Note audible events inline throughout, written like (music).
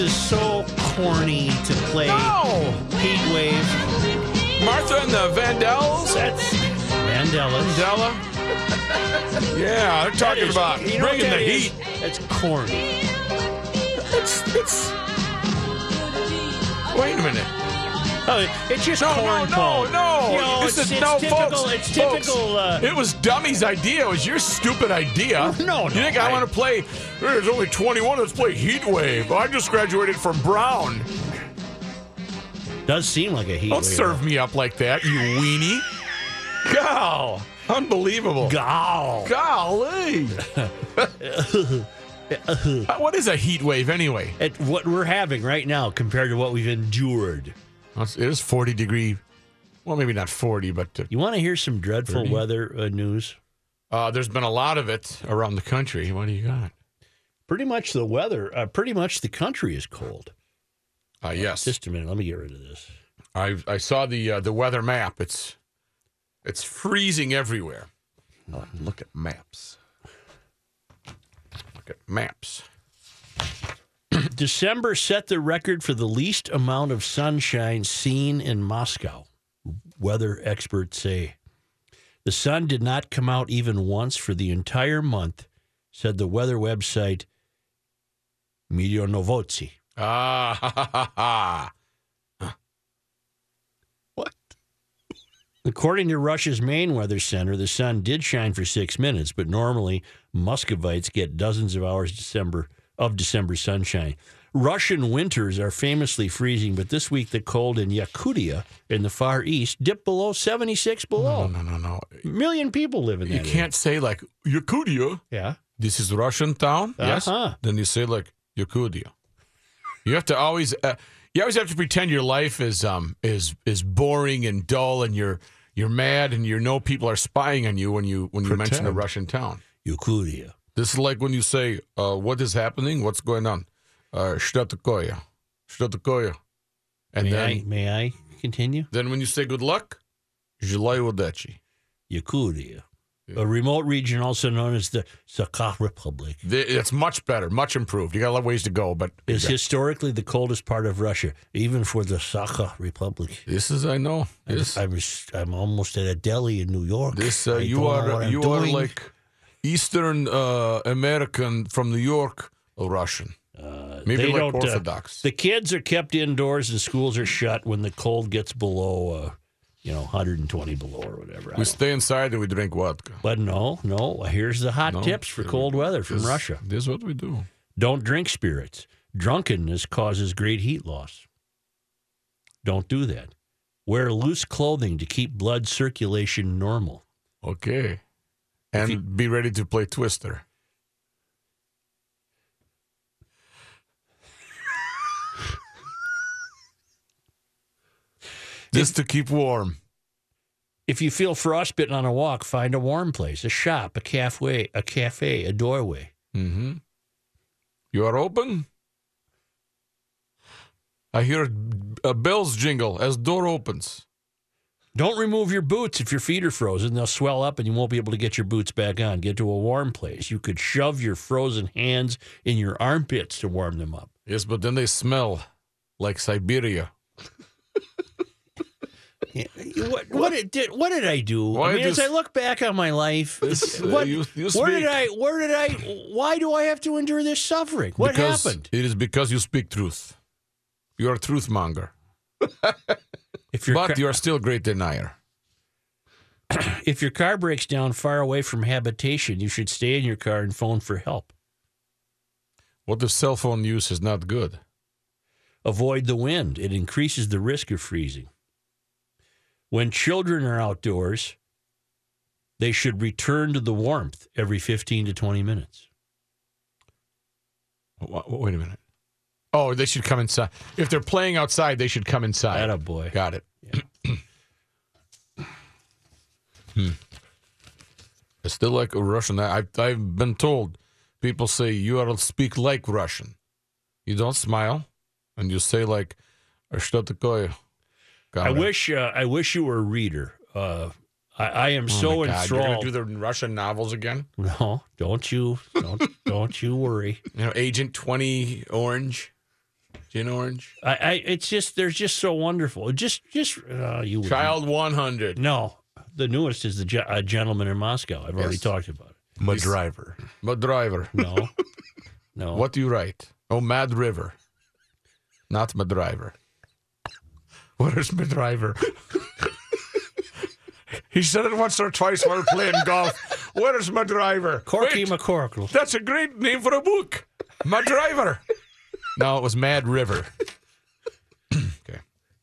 This is so corny to play No. Heat Wave. Martha and the Vandals. That's Mandela. Mandela. yeah, they're talking about you know bringing the is? heat. That's corny. It's, it's. Wait a minute. It's just No, corn no, no, no. You know, this it's, is it's no, typical. folks. it's folks. Uh, it was Dummy's idea. It was your stupid idea. No, no. You think I, I- want to play? There's only 21. Let's play Heat Wave. I just graduated from Brown. does seem like a heat Don't wave. serve me up like that, you weenie. Go. Unbelievable. Gow. Golly. (laughs) Uh, what is a heat wave anyway? At what we're having right now compared to what we've endured. It is 40 degree. Well, maybe not 40, but uh, You want to hear some dreadful 30? weather uh, news? uh, there's been a lot of it around the country. What do you got? Pretty much the weather. Uh, pretty much the country is cold. Uh, yes, Just a minute. Let me get rid of this. I I saw the uh, the weather map. It's it's freezing everywhere. Look at maps. Look at maps. December set the record for the least amount of sunshine seen in Moscow. Weather experts say the sun did not come out even once for the entire month, said the weather website Meteornovosti. Ah, ha, ha, ha, ha. Huh. What? According to Russia's main weather center, the sun did shine for six minutes, but normally Muscovites get dozens of hours December of December sunshine. Russian winters are famously freezing, but this week the cold in Yakutia in the Far East dipped below 76 below. No, no, no, no. A million people live in that. You can't say like Yakutia. Yeah. This is Russian town. Yes. Uh-huh. Then you say like Yakutia. You have to always. Uh, you always have to pretend your life is um is is boring and dull, and you're you're mad, and you know people are spying on you when you when you mention a Russian town. Yakutia. This is like when you say, uh, "What is happening? What's going on?" Uh, Что такое? Что такое? And May then I may I continue? then when you say good luck, желаю удачи. Yakutia. A remote region also known as the Sakha Republic. The- It's much better, much improved. You got a lot of ways to go, but is historically the coldest part of Russia, even for the Sakha Republic. this is I know. I'm- This I'm, I'm almost at a deli in New York. This uh, I you don't know are what I'm you are doing. like Eastern uh, American from New York, or Russian. Uh, Maybe they like don't, uh, Orthodox. the kids are kept indoors and schools are shut when the cold gets below, uh, you know, 120 below or whatever. I we stay inside and we drink vodka. But no, no. Here's the hot No, tips for cold weather from this- Russia. This is what we do. Don't drink spirits. Drunkenness causes great heat loss. Don't do that. Wear loose clothing to keep blood circulation normal. Okay. And you- be ready to play Twister. (laughs) Just to keep warm. If you feel frostbitten on a walk, find a warm place, a shop, a cafe, a cafe, a doorway. Mm-hmm. You are open? I hear a bells jingle as door opens. Don't remove your boots if your feet are frozen. They'll swell up and you won't be able to get your boots back on. Get to a warm place. You could shove your frozen hands in your armpits to warm them up. Yes, but then they smell like Siberia. Yeah, What, what did, did what did I do? Why I mean, did as I look back on my life, (laughs) This, uh, you- you where did I? Where did I? Why do I have to endure this suffering? What because happened? It is because you speak truth. You are a truth monger, (laughs) If your but car, you are still a great denier. (clears throat) if your car breaks down far away from habitation, you should stay in your car and phone for help. What if cell phone use is not good? Avoid the wind. It increases the risk of freezing. When children are outdoors, they should return to the warmth every 15 to 20 minutes. Wa- wa- Wait a minute. Oh, they should come inside. If they're playing outside, they should come inside. Atta boy. Got it. (clears throat) hmm. It's still like a Russian. I, I've been told people say you ought to speak like Russian. You don't smile, and you say like, "А что такое?" Got I it. wish uh, I wish you were a reader. Uh, I, I am Oh so my God, You're gonna enthralled. do the Russian novels again? no, don't you don't don't you worry. (laughs) You know, Agent Twenty Orange, Gin Orange, I, I it's just they're just so wonderful. Just just uh, you Child One Hundred. No, the newest is the Ge- uh, Gentleman in Moscow. I've already Yes. talked about it. My driver. My driver. No, (laughs) no. What do you write? Oh, Mad River. Not my driver. Where's my driver? (laughs) he said it once or twice while playing golf. Where's my driver? Corky Wait, McCorkle. that's a great name for a book. My driver. No, it was Mad River. (laughs) okay.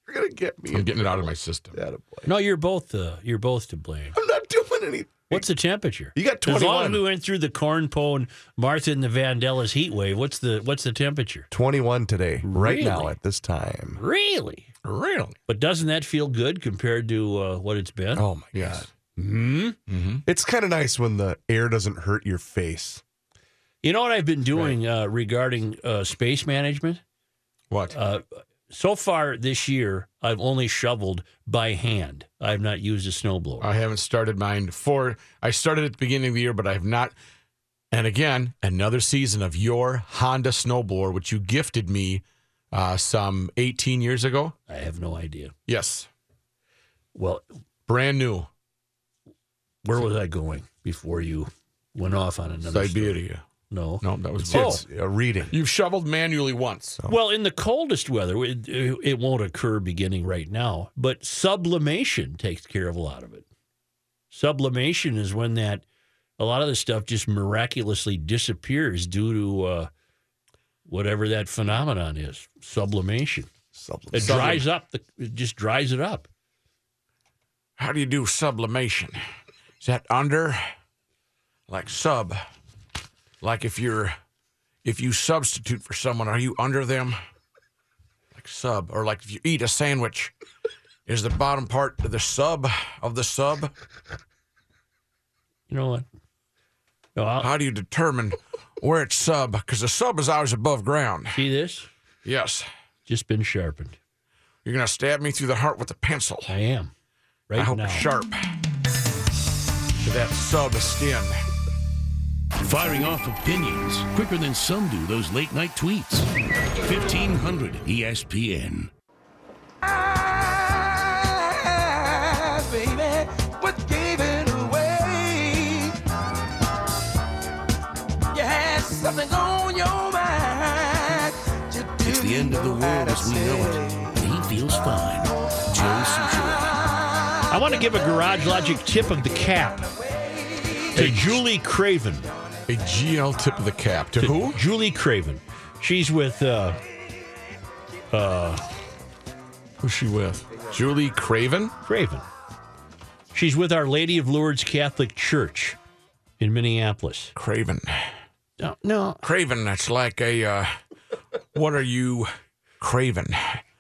You're gonna get me. I'm getting it out of my system. Attaboy. No, you're both uh, you're both to blame. I'm not doing anything. What's the temperature? You got As long as we went through the corn pone, Martha and the Vandellas heat wave, what's the what's the temperature? 21 today, right now at this time. Really? Really? But doesn't that feel good compared to uh, what it's been? Oh my Yes. god. Hmm? Mm-hmm. It's kind of nice when the air doesn't hurt your face. You know what I've been doing uh, regarding uh, space management? What? Uh, so far this year, I've only shoveled by hand. I've not used a snowblower. I haven't started mine for. I started at the beginning of the year, but I have not. And again, another season of your Honda snowblower, which you gifted me uh, some 18 years ago. I have no idea. Yes, Well, brand new, where was I going before you went off on another story? Siberia. No. No, that was Oh. A reading. You've shoveled manually once. Well, in the coldest weather, it, it won't occur beginning right now, but sublimation takes care of a lot of it. Sublimation is when that a lot of the stuff just miraculously disappears due to uh, whatever that phenomenon is. Sublimation. It Supplement. dries up. The, it just dries it up. How do you do sublimation? Is that under, like sub, like if you're, if you substitute for someone, are you under them? Like sub, or like if you eat a sandwich, is the bottom part the sub of the sub? You know what? No, How do you determine where it's sub? Because the sub is always above ground. see this? Yes, Just been sharpened. you're gonna stab me through the heart with a pencil. I am. Right I hope now. it's sharp. To that sub skin. Firing off opinions quicker than some do those late night tweets. 1500 ESPN. It's the end of the world as we know it, and he feels fine. Joe Soucheray. I want to give a Garage Logic tip of the cap to Julie Craven. A GL tip of the cap. To who? Julie Craven. She's with uh, Who's she with? Julie Craven? Craven. She's with Our Lady of Lourdes Catholic Church in Minneapolis. Craven. No, no, Craven, that's like a, uh, what are you craving?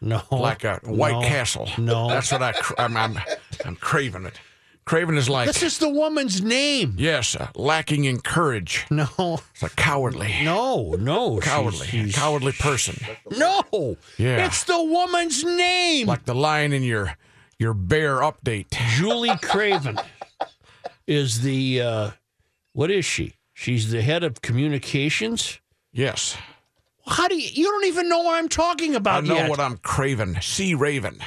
no. Like a White no, Castle. No. That's what I, I'm, I'm, I'm craving it. Craven is like This is the woman's name. yes, uh, lacking in courage. No, It's a cowardly, no, no. cowardly, She's- she's- cowardly person. No. Yeah. It's the woman's name. Like the line in your your bear update. Julie (laughs) Craven is the uh, what is she? She's the head of communications. Yes, How do you? You don't even know what I'm talking about. I know yet. what I'm craving. Sea Raven.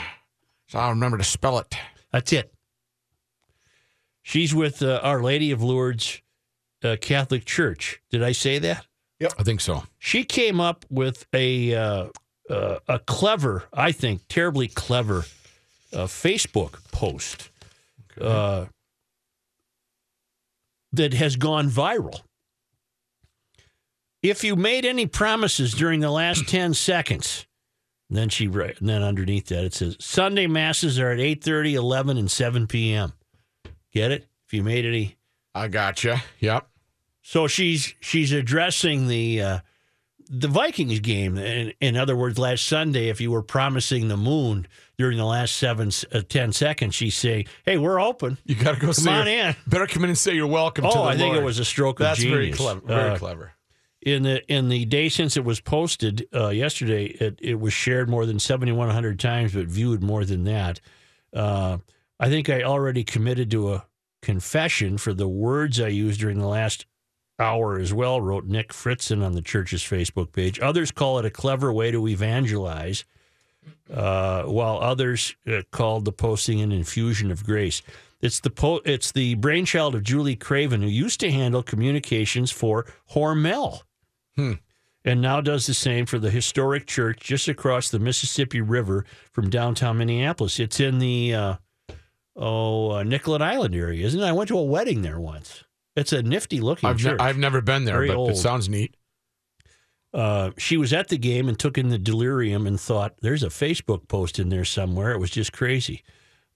So I'll remember to spell it. That's it. She's with uh, Our Lady of Lourdes uh, Catholic Church. Did I say that? Yep. I think so. She came up with a uh, uh, a clever, I think, terribly clever uh, Facebook post uh, that has gone viral. If you made any promises during the last (clears throat) 10 seconds, then she and then underneath that it says Sunday masses are at 8:30, 11 and 7 p.m. Get it? If you made any I gotcha. Yep. so she's she's addressing the uh, the Vikings game. In, in other words, last Sunday, if you were promising the moon during the last seven uh, ten seconds, she's saying, "Hey, we're open." You got to go. Come on in. Better come in and say you're welcome. to Oh, the I think it was a stroke of That's very genius. clever. Very Uh, clever. In the in the day since it was posted uh, yesterday, it, it was shared more than seventy one hundred times, but viewed more than that. I think I already committed to a confession for the words I used during the last hour as well. Wrote Nick Fritzen on the church's Facebook page. Others call it a clever way to evangelize, uh, while others uh, called the posting an infusion of grace. It's the po- it's the brainchild of Julie Craven, who used to handle communications for Hormel and now does the same for the historic church just across the Mississippi River from downtown Minneapolis. It's in the uh, oh uh, Nicollet Island area, isn't it? I went to a wedding there once. It's a nifty looking I've, ne- church. I've never been there, Very but old. it sounds neat. uh, she was at the game and took in the delirium and thought, "There's a Facebook post in there somewhere." It was just crazy.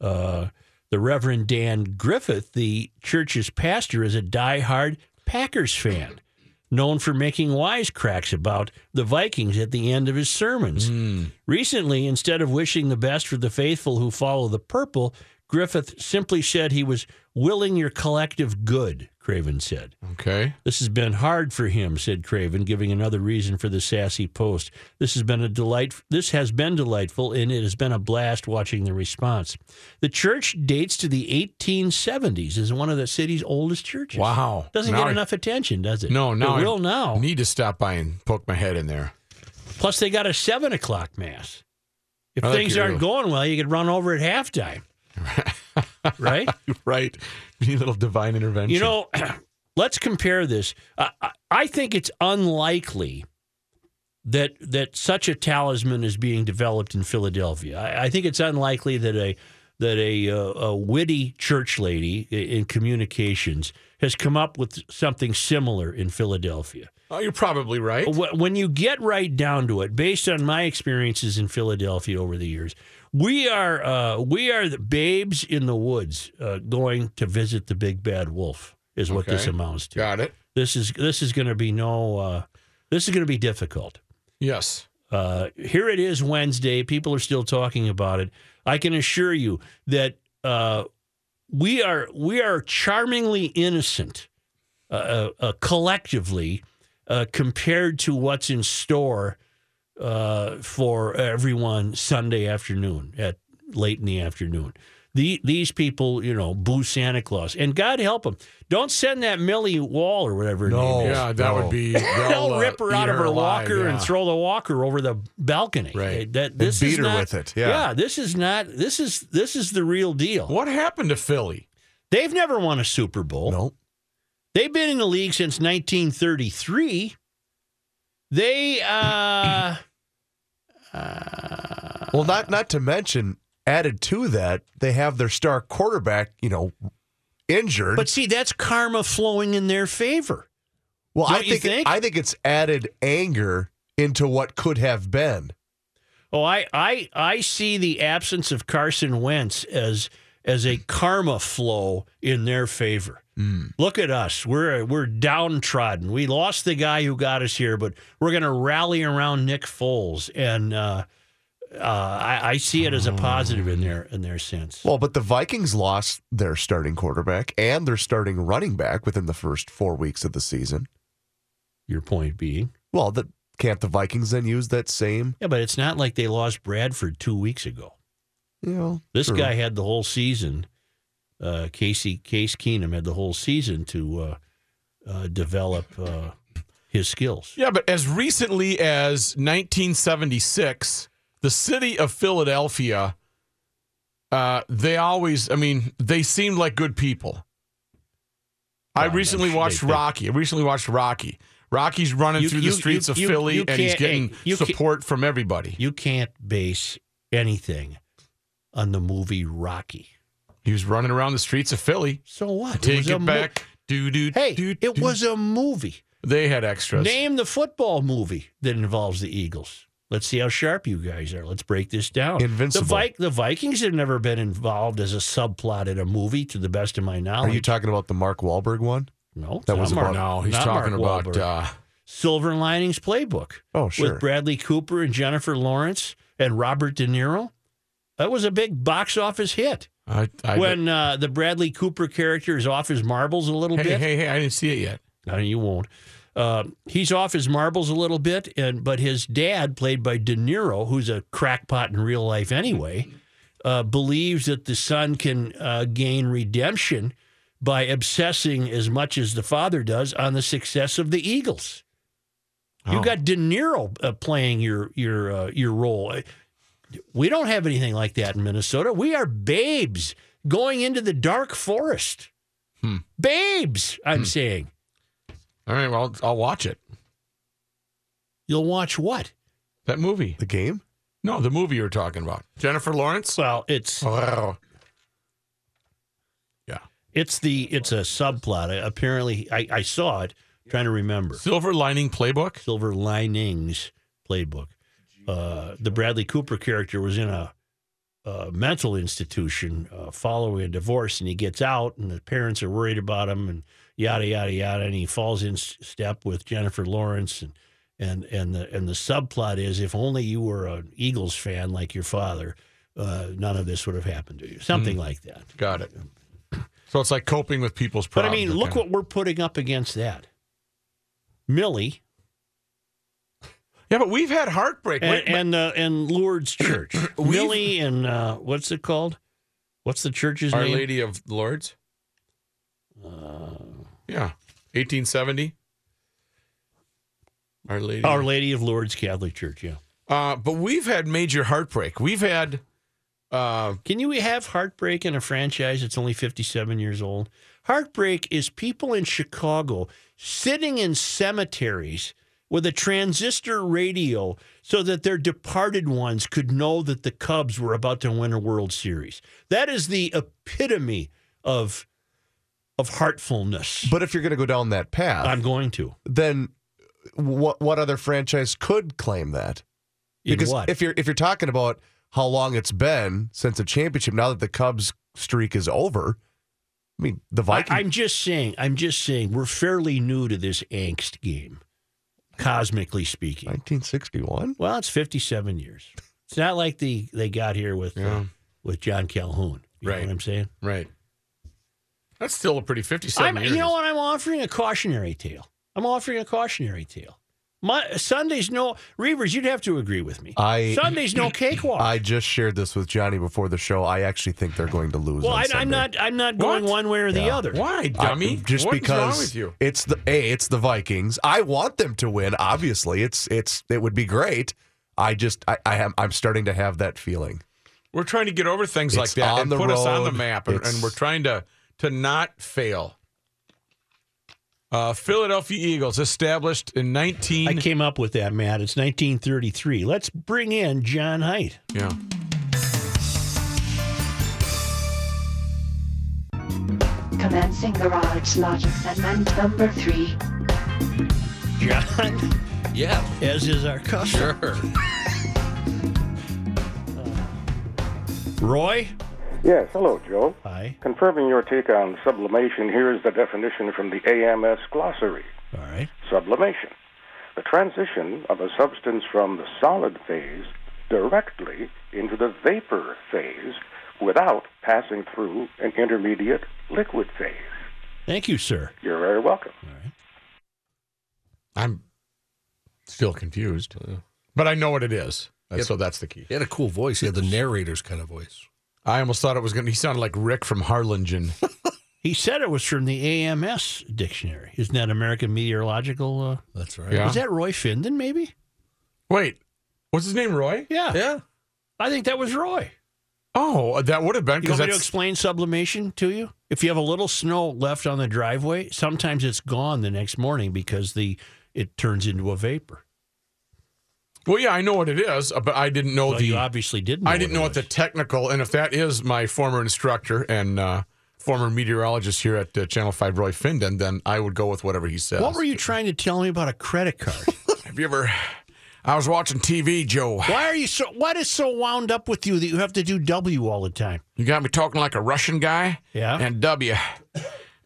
Uh, the Reverend Dan Griffith, the church's pastor, is a diehard Packers fan, known for making wisecracks about the Vikings at the end of his sermons. Recently, instead of wishing the best for the faithful who follow the purple, Griffith simply said he was willing your collective good. Craven said. Okay. This has been hard for him, said Craven, giving another reason for the sassy post. This has been a delight. This has been delightful, and it has been a blast watching the response. The church dates to the 1870s. Is one of the city's oldest churches. Wow. Doesn't Now get I- enough attention, does it? No, now it I will now. Need to stop by and poke my head in there. Plus, they got a seven o'clock mass. If like things aren't going well, you could run over at halftime. (laughs) right? (laughs) right. A little divine intervention. You know, (clears throat) let's compare this. I I- I think it's unlikely that that such a talisman is being developed in Philadelphia. I, I think it's unlikely that a that a, uh, a witty church lady in communications has come up with something similar in Philadelphia. oh, you're probably right. When you get right down to it, based on my experiences in Philadelphia over the years, we are uh, we are the babes in the woods uh, going to visit the big bad wolf. Is what this amounts to. Got it. This is this is going to be no. Uh, this is going to be difficult. Yes. Uh, here it is Wednesday. People are still talking about it. I can assure you that uh, we are we are charmingly innocent uh, uh, uh, collectively uh, compared to what's in store uh, for everyone Sunday afternoon at late in the afternoon. The, these people, you know, boo Santa Claus, and God help them. Don't send that Millie Wall or whatever. No. Yeah, that no. would be. (laughs) They'll they'll, uh, rip her out of her walker and yeah. throw the walker over the balcony. Right. That this beat is her not- with it, yeah. this is not. This is this is the real deal. What happened to Philly? They've never won a Super Bowl. Nope. They've been in the league since 1933. They uh, Well, not not to mention, added to that, they have their star quarterback, you know, injured. but see that's karma flowing in their favor. well, I don't you think, think? I think it's added anger into what could have been. Oh, I I I see the absence of Carson Wentz as as a karma flow in their favor. Look at us. We're we're downtrodden. We lost the guy who got us here, but we're going to rally around Nick Foles and uh, uh, I, I see it as a positive in their in their sense. Well, but the Vikings lost their starting quarterback and their starting running back within the first four weeks of the season. Your point being, Well, the, can't the Vikings then use that same? yeah, but it's not like they lost Bradford two weeks ago. You know, This true. guy had the whole season. Uh, Casey Case Keenum had the whole season to uh, uh, develop uh, his skills. Yeah, but as recently as 1976, the city of Philadelphia, uh, they always, I mean, they seemed like good people. I recently watched Rocky. I recently watched Rocky. Rocky's running You- through you- the streets you- of Philly, and he's getting support from everybody. You can't base anything on the movie Rocky. He was running around the streets of Philly. So what? Take was it, a mo- back. Do do. hey, do, it was a movie. They had extras. Name the football movie that involves the Eagles. Let's see how sharp you guys are. Let's break this down. Invincible. The, Vi- the Vikings have never been involved as a subplot in a movie, to the best of my knowledge. Are you talking about the Mark Wahlberg one? no, that was Mark- no, he's talking Mark about. Uh, Silver Linings Playbook Oh, sure. with Bradley Cooper and Jennifer Lawrence and Robert De Niro. That was a big box office hit. I, I, when uh, the Bradley Cooper character is off his marbles a little hey, bit. hey, hey! I didn't see it yet. No, you won't. Uh, he's off his marbles a little bit, and but his dad, played by De Niro, who's a crackpot in real life anyway, uh, believes that the son can uh, gain redemption by obsessing as much as the father does on the success of the Eagles. You Oh. got De Niro uh, playing your your uh, your role. We don't have anything like that in Minnesota. We are babes going into the dark forest. Hmm. Babes, I'm saying. All right, well, I'll watch it. You'll watch what? That movie. The game? No, the movie you're talking about. Jennifer Lawrence. Well, it's Oh. (laughs) Yeah. it's the it's a subplot. I- Apparently, I, I saw it. Trying to remember. Silver Lining Playbook. Silver Linings playbook. Uh, the Bradley Cooper character was in a, a mental institution uh, following a divorce, and he gets out, and the parents are worried about him, and yada yada yada, and he falls in step with Jennifer Lawrence, and and and the and the subplot is if only you were an Eagles fan like your father, uh, none of this would have happened to you, something like that. Got it. So it's like coping with people's problems. But I mean, look what we're putting up against that. Millie Yeah, but we've had heartbreak. and Wait, and, uh, and Lourdes (clears throat) Church. Millie and uh, what's it called? What's the church's Our name? Lady of Lourdes. Uh, Yeah, 1870. Our Lady. Our Lady of Lourdes Catholic Church. Yeah. Uh, but we've had major heartbreak. We've had. Uh, Can you have heartbreak in a franchise that's only 57 years old? Heartbreak is people in Chicago sitting in cemeteries with a transistor radio so that their departed ones could know that the Cubs were about to win a World Series. That is the epitome of of heartfulness. But if you're going to go down that path, I'm going to. then what what other franchise could claim that? Because if you're if you're talking about how long it's been since a championship, now that the Cubs streak is over, I mean the I, Vikings. I'm just saying. I'm just saying. We're fairly new to this angst game, cosmically speaking. 1961. Well, it's 57 years. It's not like the they got here with uh, with John Calhoun. You Right. know what I'm saying? right. That's still a pretty 57 I'm, years. you know what? I'm offering a cautionary tale. I'm offering a cautionary tale. My Sunday's no Reavers. You'd have to agree with me. I- Sunday's no (clears throat) cakewalk. I just shared this with Johnny before the show. I actually think they're going to lose. well, on I, I'm not. I'm not going What? one way or the Yeah. other. Why, I- dummy? just What's because wrong with you? it's the a it's the Vikings. I want them to win. Obviously, it's it's it would be great. I just I, I am I'm starting to have that feeling. We're trying to get over things like that on and the put us on the map, and, and we're trying to to not fail. Uh, Philadelphia Eagles established in 19. I came up with that, Matt. It's 1933. Let's bring in John Height. yeah. Commencing garage logic segment number three. John, Yeah, as is our custom. sure. Roy. Yes, hello, Joe. Hi. Confirming your take on sublimation, here is the definition from the AMS glossary. All right. Sublimation. The transition of a substance from the solid phase directly into the vapor phase without passing through an intermediate liquid phase. Thank you, sir. You're very welcome. I'm still confused, but I know what it is. Uh, So that's the key. He had a cool voice. He had the narrator's kind of voice. I almost thought it was going to, he sounded like Rick from Harlingen. (laughs) He said it was from the AMS dictionary. Isn't that American Meteorological? Uh, That's right. Yeah. Was that Roy Finden, maybe? Wait, what's his name, Roy? Yeah. Yeah. I think that was Roy. Oh, that would have been You because want me to explain sublimation to you? If you have a little snow left on the driveway, sometimes it's gone the next morning because the it turns into a vapor. Well, yeah, I know what it is, uh, but I didn't know Well, the you obviously didn't. Know I didn't know what the technical, and if that is my former instructor and uh, former meteorologist here at uh, Channel Five, Roy Finden, then I would go with whatever he says. What were you trying to tell me about a credit card? (laughs) Have you ever? I was watching TV, Joe. Why are you so? What is so wound up with you that you have to do W all the time? You got me talking like a Russian guy. Yeah. And W.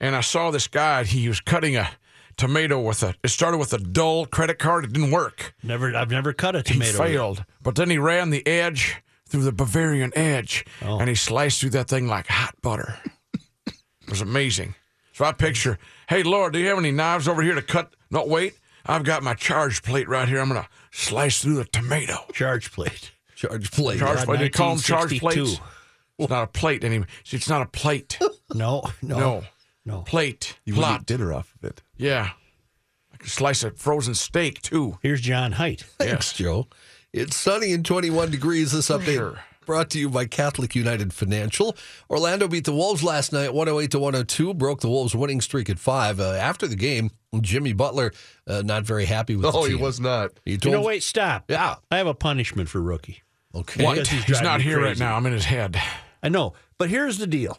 And I saw this guy. He was cutting a tomato with a. It started with a dull credit card. It didn't work. Never, I've never cut a tomato. He tomato. failed. But then he ran the edge through the Bavarian edge, Oh. and he sliced through that thing like hot butter. (laughs) it was amazing. So I picture, hey Lord, do you have any knives over here to cut? No, wait. I've got my charge plate right here. I'm gonna slice through the tomato. Charge plate. Charge plate. Charge God, plate. They call them charge plates. It's not a plate anymore. See, it's not a plate. (laughs) No, no, No. no. Plate. You would Plot. eat dinner off of it. Yeah. I could slice a frozen steak too. Here's John Height. (laughs) Thanks, Joe. It's sunny and 21 degrees. This update Sure. brought to you by Catholic United Financial. Orlando beat the Wolves last night, 108 to 102, broke the Wolves' winning streak at five. Uh, after the game, Jimmy Butler uh, not very happy with the Oh, he was not. He You told, know, wait, stop. Yeah. I have a punishment for rookie. Okay. What? He's He's, not me here right now. I'm in his head. I know, but here's the deal.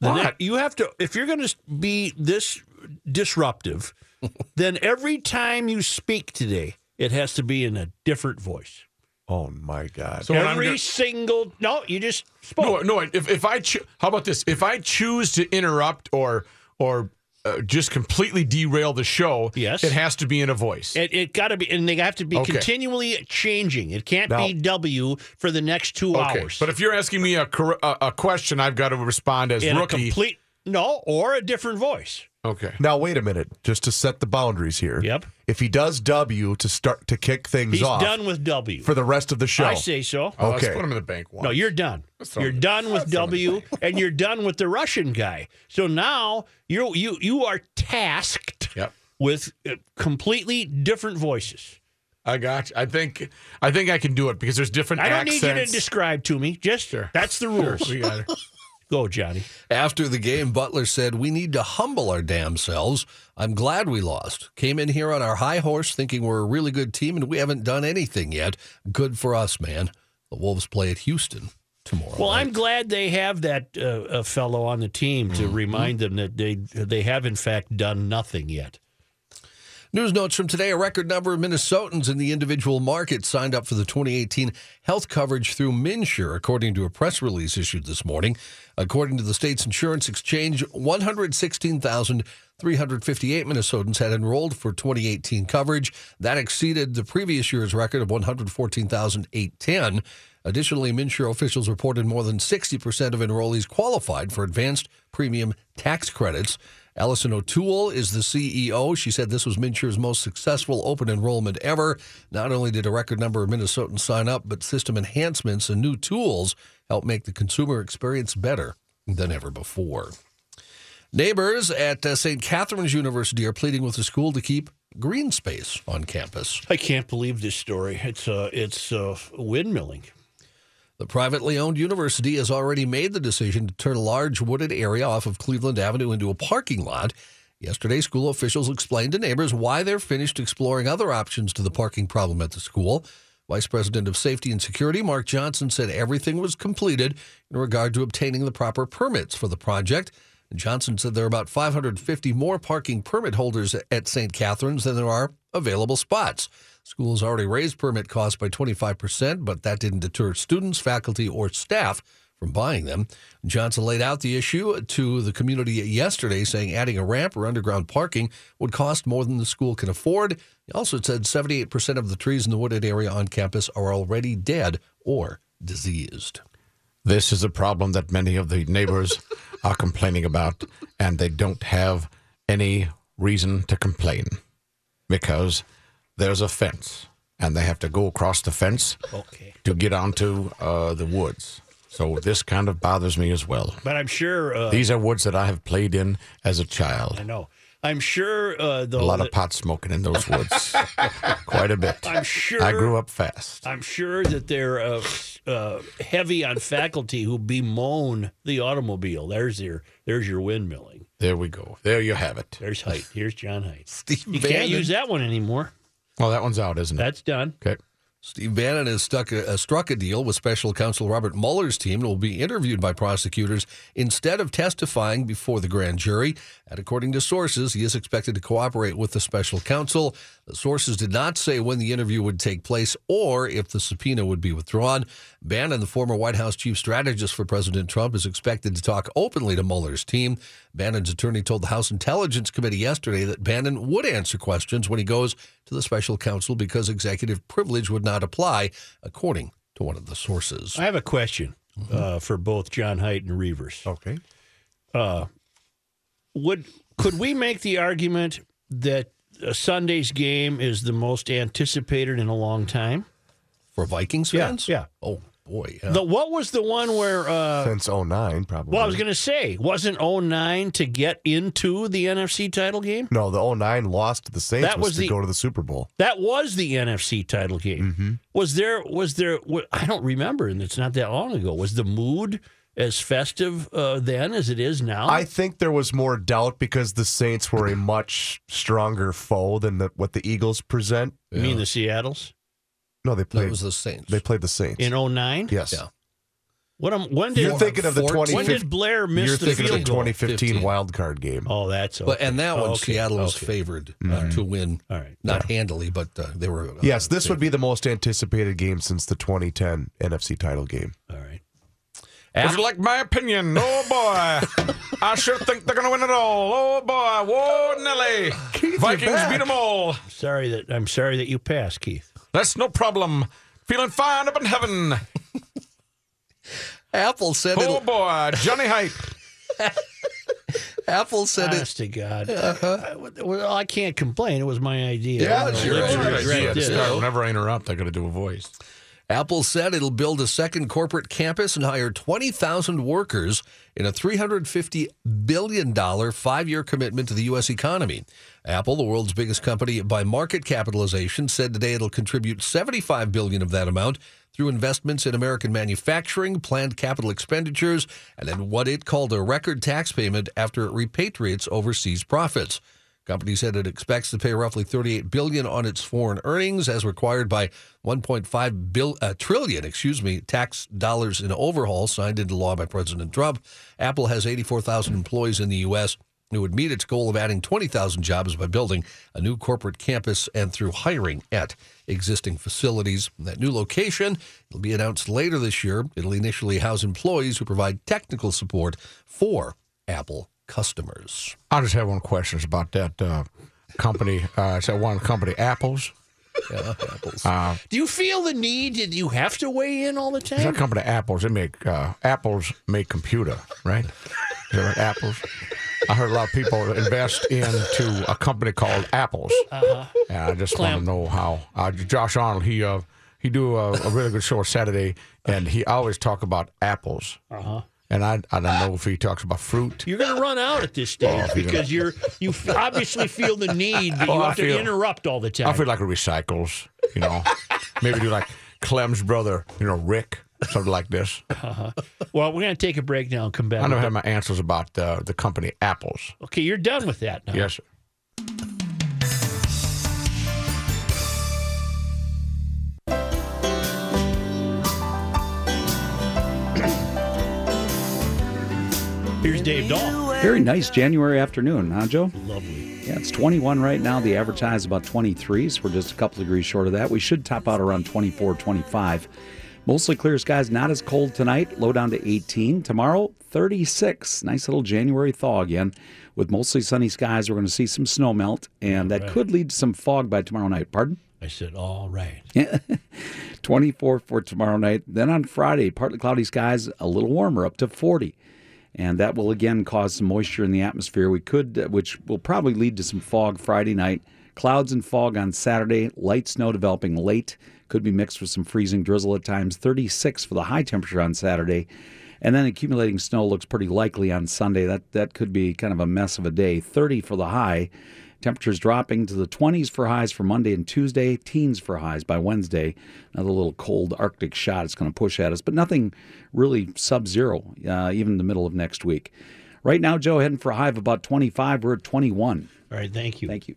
The What? you have to, if you're going to be this disruptive, (laughs) then every time you speak today, it has to be in a different voice. Oh my God. So every gonna- single, no, you just No, spoke. no. If if I cho- how about this? If I choose to interrupt or or uh, just completely derail the show, Yes. it has to be in a voice. It, it got to be, and they have to be Okay. continually changing. It can't Now- be W for the next two okay. hours. But if you're asking me a, a a question, I've got to respond as in a rookie. complete, no, or a different voice. Okay. Now wait a minute, just to set the boundaries here. Yep. If he does W to start to kick things He's off done with W. for the rest of the show. I say so. Oh, let's Okay. put him in the bank. Once. No, you're done. You're him done with let's throw him in W, and you're done with the Russian guy. So now you you you are tasked Yep. with uh, completely different voices. I got. You. I think. I think I can do it because there's different I don't accents. need you to describe to me. Just that's the rules. (laughs) We got it. Go, Johnny. After the game, Butler said, We need to humble our damn selves. I'm glad we lost. Came in here on our high horse thinking we're a really good team, and we haven't done anything yet. Good for us, man. The Wolves play at Houston tomorrow. Well, night. I'm glad they have that uh, fellow on the team to remind them that they they have in fact done nothing yet. News notes from today a record number of Minnesotans in the individual market signed up for the 2018 health coverage through MNsure, according to a press release issued this morning. According to the state's insurance exchange, 116,358 Minnesotans had enrolled for 2018 coverage. That exceeded the previous year's record of 114,810. Additionally, MNsure officials reported more than 60% of enrollees qualified for advanced premium tax credits. Allison O'Toole is the CEO. She said this was MNsure's most successful open enrollment ever. Not only did a record number of Minnesotans sign up, but system enhancements and new tools help make the consumer experience better than ever before. Neighbors at uh, St. Catherine's University are pleading with the school to keep green space on campus. I can't believe this story. It's uh, it's uh, windmilling. The privately owned university has already made the decision to turn a large wooded area off of Cleveland Avenue into a parking lot. Yesterday, school officials explained to neighbors why they're finished exploring other options to the parking problem at the school. Vice President of Safety and Security Mark Johnson said everything was completed in regard to obtaining the proper permits for the project. Johnson said there are about 550 more parking permit holders at St. Catherine's than there are available spots. School has already raised permit costs by 25%, but that didn't deter students, faculty, or staff from buying them. Johnson laid out the issue to the community yesterday, saying adding a ramp or underground parking would cost more than the school can afford. He also said 78% of the trees in the wooded area on campus are already dead or diseased. This is a problem that many of the neighbors (laughs) are complaining about, and they don't have any reason to complain because there's a fence, and they have to go across the fence Okay. to get onto uh, the woods. So this kind of bothers me as well. But I'm sure. Uh, These are woods that I have played in as a child. I know. I'm sure. Uh, though A lot of pot smoking in those woods, (laughs) quite a bit. I'm sure. I grew up fast. I'm sure that they're uh, uh, heavy on faculty who bemoan the automobile. There's your there's your windmilling. There we go. There you have it. There's Height. Here's John Height. (laughs) Steve You Bannon, can't use that one anymore. Well, that one's out, isn't it? That's done. Okay. Steve Bannon has stuck a, uh, struck a deal with special counsel Robert Mueller's team and will be interviewed by prosecutors instead of testifying before the grand jury. And according to sources, he is expected to cooperate with the special counsel. The sources did not say when the interview would take place or if the subpoena would be withdrawn. Bannon, the former White House chief strategist for President Trump, is expected to talk openly to Mueller's team. Bannon's attorney told the House Intelligence Committee yesterday that Bannon would answer questions when he goes to the special counsel because executive privilege would not apply, according to one of the sources. I have a question uh, for both John Height and Reavers. Okay. Uh, would could we make the argument that a Sunday's game is the most anticipated in a long time? For Vikings fans? Yeah, yeah. Oh, boy. yeah. The what was the one where? Uh, Since 09, probably. well, I was going to say, wasn't 09 to get into the NFC title game? No, the 09 lost to the Saints That was, was to the- go to the Super Bowl. That was the NFC title game. Mm-hmm. Was there? Was there? I don't remember, and it's not that long ago. Was the mood as festive uh, then as it is now? I think there was more doubt because the Saints were a much stronger foe than the, what the Eagles present. You mean the Seattle's No, they No, played. it was the Saints. they played the Saints. in 09? yes. Yeah. What? am- when did You're thinking of the 14 when did Blair miss You're the thinking of field the 2015 15. wild card game. Oh, that's okay. But and that one, Oh, okay, Seattle was okay. favored uh, to win. All right. Not handily, but uh, they were. Uh, yes, this would be the most anticipated game since the 2010 NFC title game. All right. Would you like my opinion? Oh boy, I sure think they're gonna win it all. Oh boy, whoa Nelly, Vikings back. beat them all. Sorry that I'm sorry that you passed, Keith. That's no problem. Feeling fine up in heaven. (laughs) Apple said it Oh it. boy, Johnny Hype. (laughs) Apple said it. Honest to God. Uh-huh. I, well, I can't complain. It was my idea. Yeah, I don't sure. know It's your idea. regret to whenever I interrupt, I got to do a voice. Apple said it'll build a second corporate campus and hire 20,000 workers in a $350 billion five year commitment to the U.S. economy. Apple, the world's biggest company by market capitalization, said today it'll contribute 75 billion of that amount through investments in American manufacturing, planned capital expenditures, and in what it called a record tax payment after it repatriates overseas profits. Company said it expects to pay roughly 38 billion on its foreign earnings, as required by 1.5 bill, uh, trillion, excuse me, tax dollars in overhaul signed into law by President Trump. Apple has 84,000 employees in the U.S. It would meet its goal of adding 20,000 jobs by building a new corporate campus and through hiring at existing facilities. That new location will be announced later this year. It'll initially house employees who provide technical support for Apple customers. I just have one question about that uh, company. Uh, it's that one company, Apples. Yeah, apples. Uh, Do you feel the need? Did you have to weigh in all the It's that time? company, Apples. They make uh, Apples make computer, right? That? Apples. I heard a lot of people invest into a company called Apples, uh-huh. and I just want to know how. Uh, Josh Arnold, he uh, he do a, a really good show Saturday, and he always talk about apples. Uh-huh. And I I don't know if he talks about fruit. You're going to run out at this stage Oh, because you're you f- obviously feel the need, but Oh, you have to interrupt all the time. I feel like it recycles, you know. Maybe do like Clem's brother, you know, Rick, something like this. well, we're going to take a break now and come back. I had my answers about uh, the company Apples. okay, you're done with that now. Yes, sir. Here's Dave Dahl. Very nice January afternoon, huh, Joe? Lovely. Yeah, it's 21 right now. The average high is about 23, so we're just a couple degrees short of that. We should top out around 24, 25 Mostly clear skies, not as cold tonight, low down to 18. Tomorrow, 36. Nice little January thaw again. With mostly sunny skies, we're going to see some snow melt, and that could lead to some fog by tomorrow night. Pardon? I said, all right. (laughs) 24 for tomorrow night. Then on Friday, partly cloudy skies, a little warmer, up to 40. And that will again cause some moisture in the atmosphere. We could, uh, which will probably lead to some fog Friday night. Clouds and fog on Saturday, light snow developing late. Could be mixed with some freezing drizzle at times. 36 for the high temperature on Saturday. And then accumulating snow looks pretty likely on Sunday. That that could be kind of a mess of a day. 30 for the high. Temperatures dropping to the 20s for highs for Monday and Tuesday, teens for highs by Wednesday. Another little cold Arctic shot it's going to push at us, but nothing really sub zero, uh, even in the middle of next week. Right now, Joe, heading for a high of about 25. We're at 21. All right, thank you. Thank you.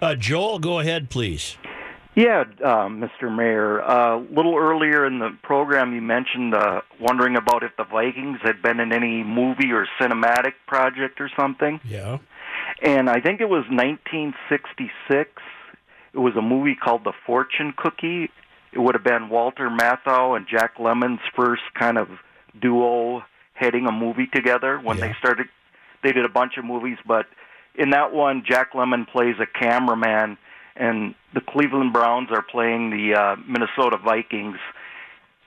Uh, Joel, go ahead, please. Yeah, uh, Mr. Mayor. A little earlier in the program, you mentioned uh, wondering about if the Vikings had been in any movie or cinematic project or something. Yeah. And I think it was 1966. It was a movie called The Fortune Cookie. It would have been Walter Matthau and Jack Lemmon's first kind of duo heading a movie together when they started. They did a bunch of movies, but in that one, Jack Lemmon plays a cameraman, and the Cleveland Browns are playing the uh, Minnesota Vikings,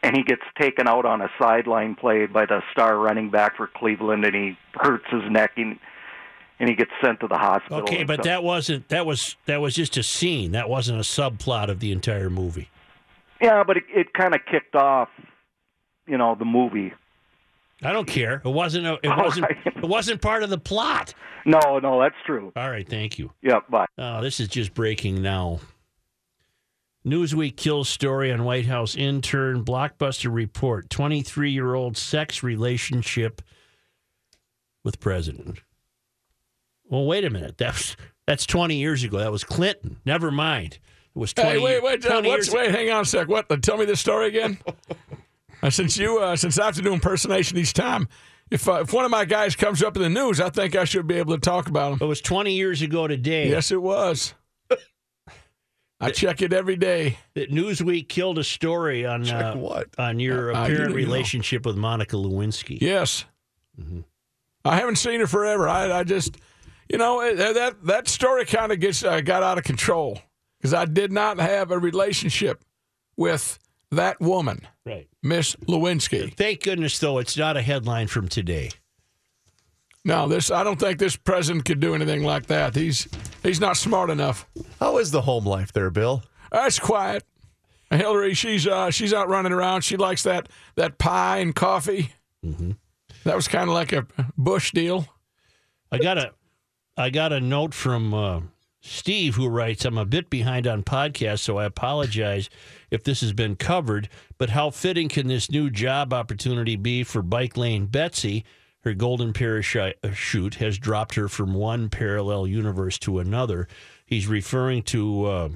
and he gets taken out on a sideline play by the star running back for Cleveland, and he hurts his neck, and, and he gets sent to the hospital. Okay, but that wasn't that was that was just a scene. That wasn't a subplot of the entire movie. yeah, but it, it kind of kicked off, you know, the movie. I don't care. It wasn't. A, it (laughs) All wasn't. right. It wasn't part of the plot. No, no, that's true. All right, thank you. Yeah, bye. Oh, this is just breaking now. Newsweek kills story on White House intern. Blockbuster report: twenty-three-year-old sex relationship with president. Well, wait a minute. That's that's twenty years ago. That was Clinton. Never mind. It was twenty. Hey, wait, wait, uh, what's, years- wait, hang on a sec. What? uh, Tell me this story again. (laughs) uh, since you, uh, since I have to do impersonation each time, if uh, if one of my guys comes up in the news, I think I should be able to talk about him. It was twenty years ago today. Yes, it was. (laughs) I check it every day. that Newsweek killed a story on uh, what? on your Uh, you apparent know. relationship with Monica Lewinsky. Yes. I haven't seen her forever. I, I just, you know, that that story kind of gets uh, got out of control because I did not have a relationship with that woman, Right. Miss Lewinsky. Thank goodness, though, it's not a headline from today. No, this I don't think this president could do anything like that. He's he's not smart enough. How is the home life there, Bill? That's quiet. Hillary, she's uh, she's out running around. She likes that that pie and coffee. That was kind of like a Bush deal. I got a, I got a note from uh, Steve who writes, "I'm a bit behind on podcasts, so I apologize if this has been covered. But how fitting can this new job opportunity be for Bike Lane Betsy? Her golden parachute has dropped her from one parallel universe to another. He's referring to." Uh,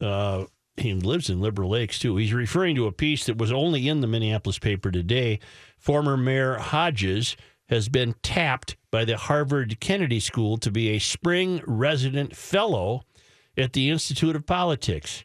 uh, he lives in Liberal Lakes too. He's referring to a piece that was only in the Minneapolis paper today. Former Mayor Hodges has been tapped by the Harvard Kennedy School to be a spring resident fellow at the Institute of Politics.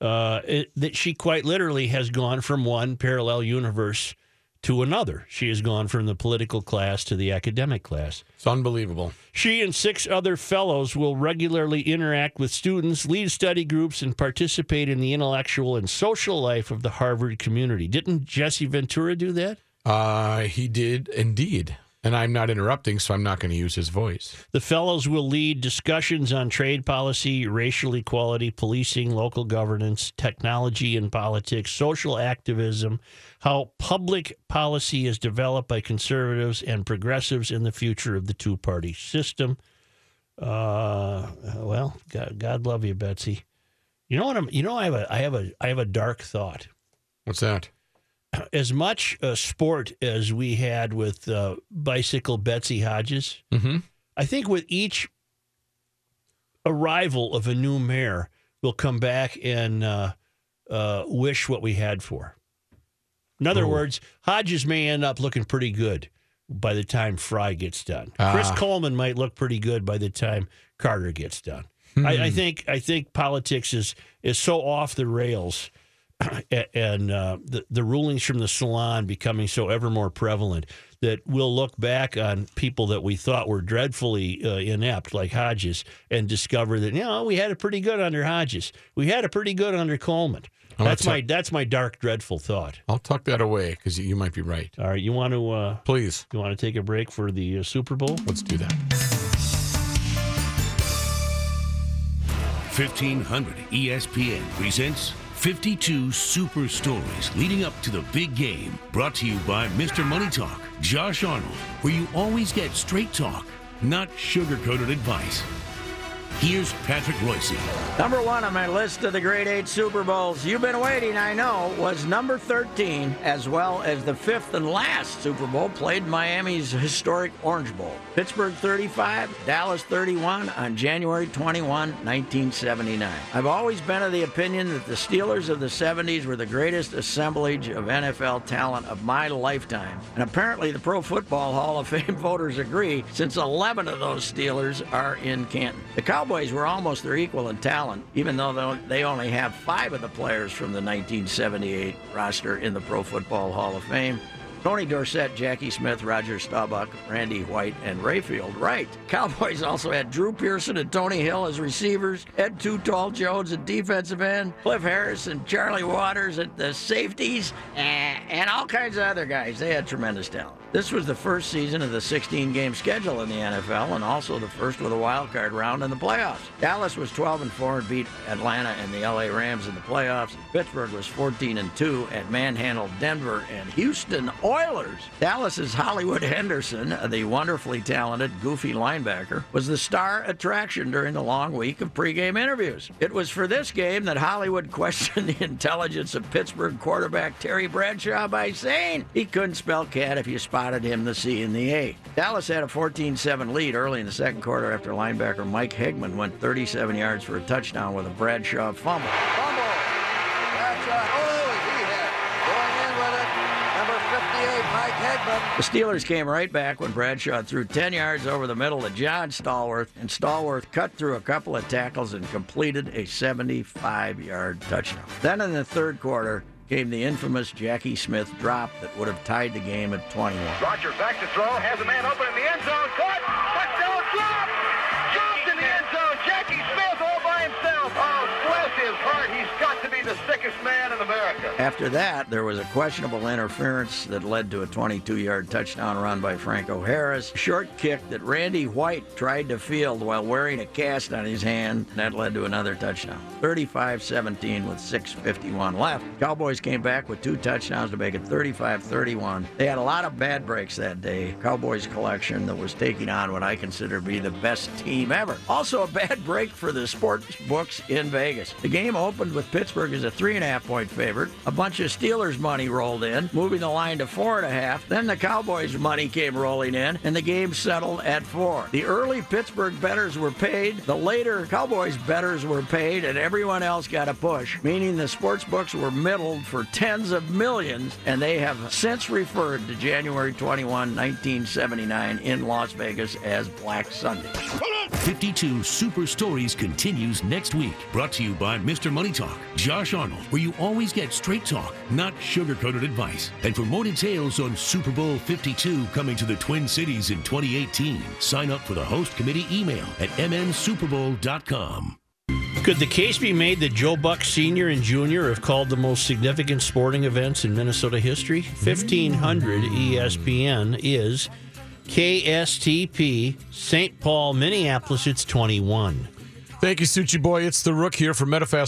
Uh, it, that she quite literally has gone from one parallel universe to another. She has gone from the political class to the academic class. It's unbelievable. She and six other fellows will regularly interact with students, lead study groups, and participate in the intellectual and social life of the Harvard community. Didn't Jesse Ventura do that? Uh, he did indeed. And I'm not interrupting, so I'm not going to use his voice. The fellows will lead discussions on trade policy, racial equality, policing, local governance, technology and politics, social activism, how public policy is developed by conservatives and progressives in the future of the two party system. Uh, well, God, God love you, Betsy. You know what I'm you know I have a I have a I have a dark thought. What's that? (clears throat) As much uh, sport as we had with uh, bicycle Betsy Hodges, Mm-hmm. I think with each arrival of a new mayor, we'll come back and uh, uh, wish what we had for. In other Oh. words, Hodges may end up looking pretty good by the time Frey gets done. Chris Ah. Coleman might look pretty good by the time Carter gets done. I, I think I think politics is is so off the rails a- (clears throat) and uh, the the rulings from the salon becoming so ever more prevalent that we'll look back on people that we thought were dreadfully uh, inept, like Hodges, and discover that you know we had it pretty good under Hodges. We had it pretty good under Coleman. I'm That's gonna my that's my dark, dreadful thought. I'll tuck that away because you might be right. All right, you want to uh, Please, you want to take a break for the uh, Super Bowl? let's do that. 1500 ESPN presents 52 super stories leading up to the big game. Brought to you by Mr. Money Talk, Josh Arnold, where you always get straight talk, not sugar coated advice. Here's Patrick Royce. Number one on my list of the Great Eight Super Bowls you've been waiting, I know, was number 13, as well as the fifth and last Super Bowl played Miami's historic Orange Bowl. Pittsburgh 35, Dallas 31 on January 21, 1979. I've always been of the opinion that the Steelers of the 70s were the greatest assemblage of NFL talent of my lifetime. And apparently the Pro Football Hall of Fame (laughs) voters agree, since 11 of those Steelers are in Canton. The Cowboys were almost their equal in talent, even though they only have five of the players from the 1978 roster in the Pro Football Hall of Fame. Tony Dorsett, Jackie Smith, Roger Staubach, Randy White, and Rayfield Wright. (laughs) Cowboys also had Drew Pearson and Tony Hill as receivers, Ed Too Tall Jones at defensive end, Cliff Harris and Charlie Waters at the safeties, and, and all kinds of other guys. They had tremendous talent. This was the first season of the 16 game schedule in the NFL and also the first with a wild card round in the playoffs. Dallas was 12 and 4 and beat Atlanta and the LA Rams in the playoffs. Pittsburgh was 14 and 2 and manhandled Denver and Houston Oilers. Dallas's Hollywood Henderson, the wonderfully talented, goofy linebacker, was the star attraction during the long week of pregame interviews. It was for this game that Hollywood (laughs) questioned the intelligence of Pittsburgh quarterback Terry Bradshaw by saying he couldn't spell cat if you spotted him the C and the A. Dallas had a 14 7 lead early in the second quarter after linebacker Mike Hegman went 37 yards for a touchdown with a Bradshaw fumble. Fumble. Bradshaw. Oh, he hit. Going in with it. Number 58, Mike Hegman. The Steelers came right back when Bradshaw threw 10 yards over the middle to John Stallworth, and Stallworth cut through a couple of tackles and completed a 75 yard touchdown. Then in the third quarter, came the infamous Jackie Smith drop that would have tied the game at 21. Roger back to throw, has a man open in the end zone, caught, touchdown drop, America. After that, there was a questionable interference that led to a 22 yard touchdown run by Franco Harris. Short kick that Randy White tried to field while wearing a cast on his hand. and That led to another touchdown. 35 17 with 6.51 left. Cowboys came back with two touchdowns to make it 35 31. They had a lot of bad breaks that day. Cowboys collection that was taking on what I consider to be the best team ever. Also, a bad break for the sports books in Vegas. The game opened with Pittsburgh as a three and a half point favorite. A bunch of Steelers money rolled in, moving the line to four and a half. Then the Cowboys money came rolling in, and the game settled at four. The early Pittsburgh betters were paid. The later Cowboys betters were paid, and everyone else got a push, meaning the sports books were middled for tens of millions, and they have since referred to January 21, 1979 in Las Vegas as Black Sunday. 52 Super Stories continues next week. Brought to you by Mr. Money Talk, Josh Arnold, where you always get straight talk, not sugar coated advice. And for more details on Super Bowl 52 coming to the Twin Cities in 2018, sign up for the host committee email at mnsuperbowl.com. Could the case be made that Joe Buck Sr. and Jr. have called the most significant sporting events in Minnesota history? 1500 ESPN is KSTP, St. Paul, Minneapolis. It's 21. Thank you, Suchi Boy. It's the Rook here for MetaFast.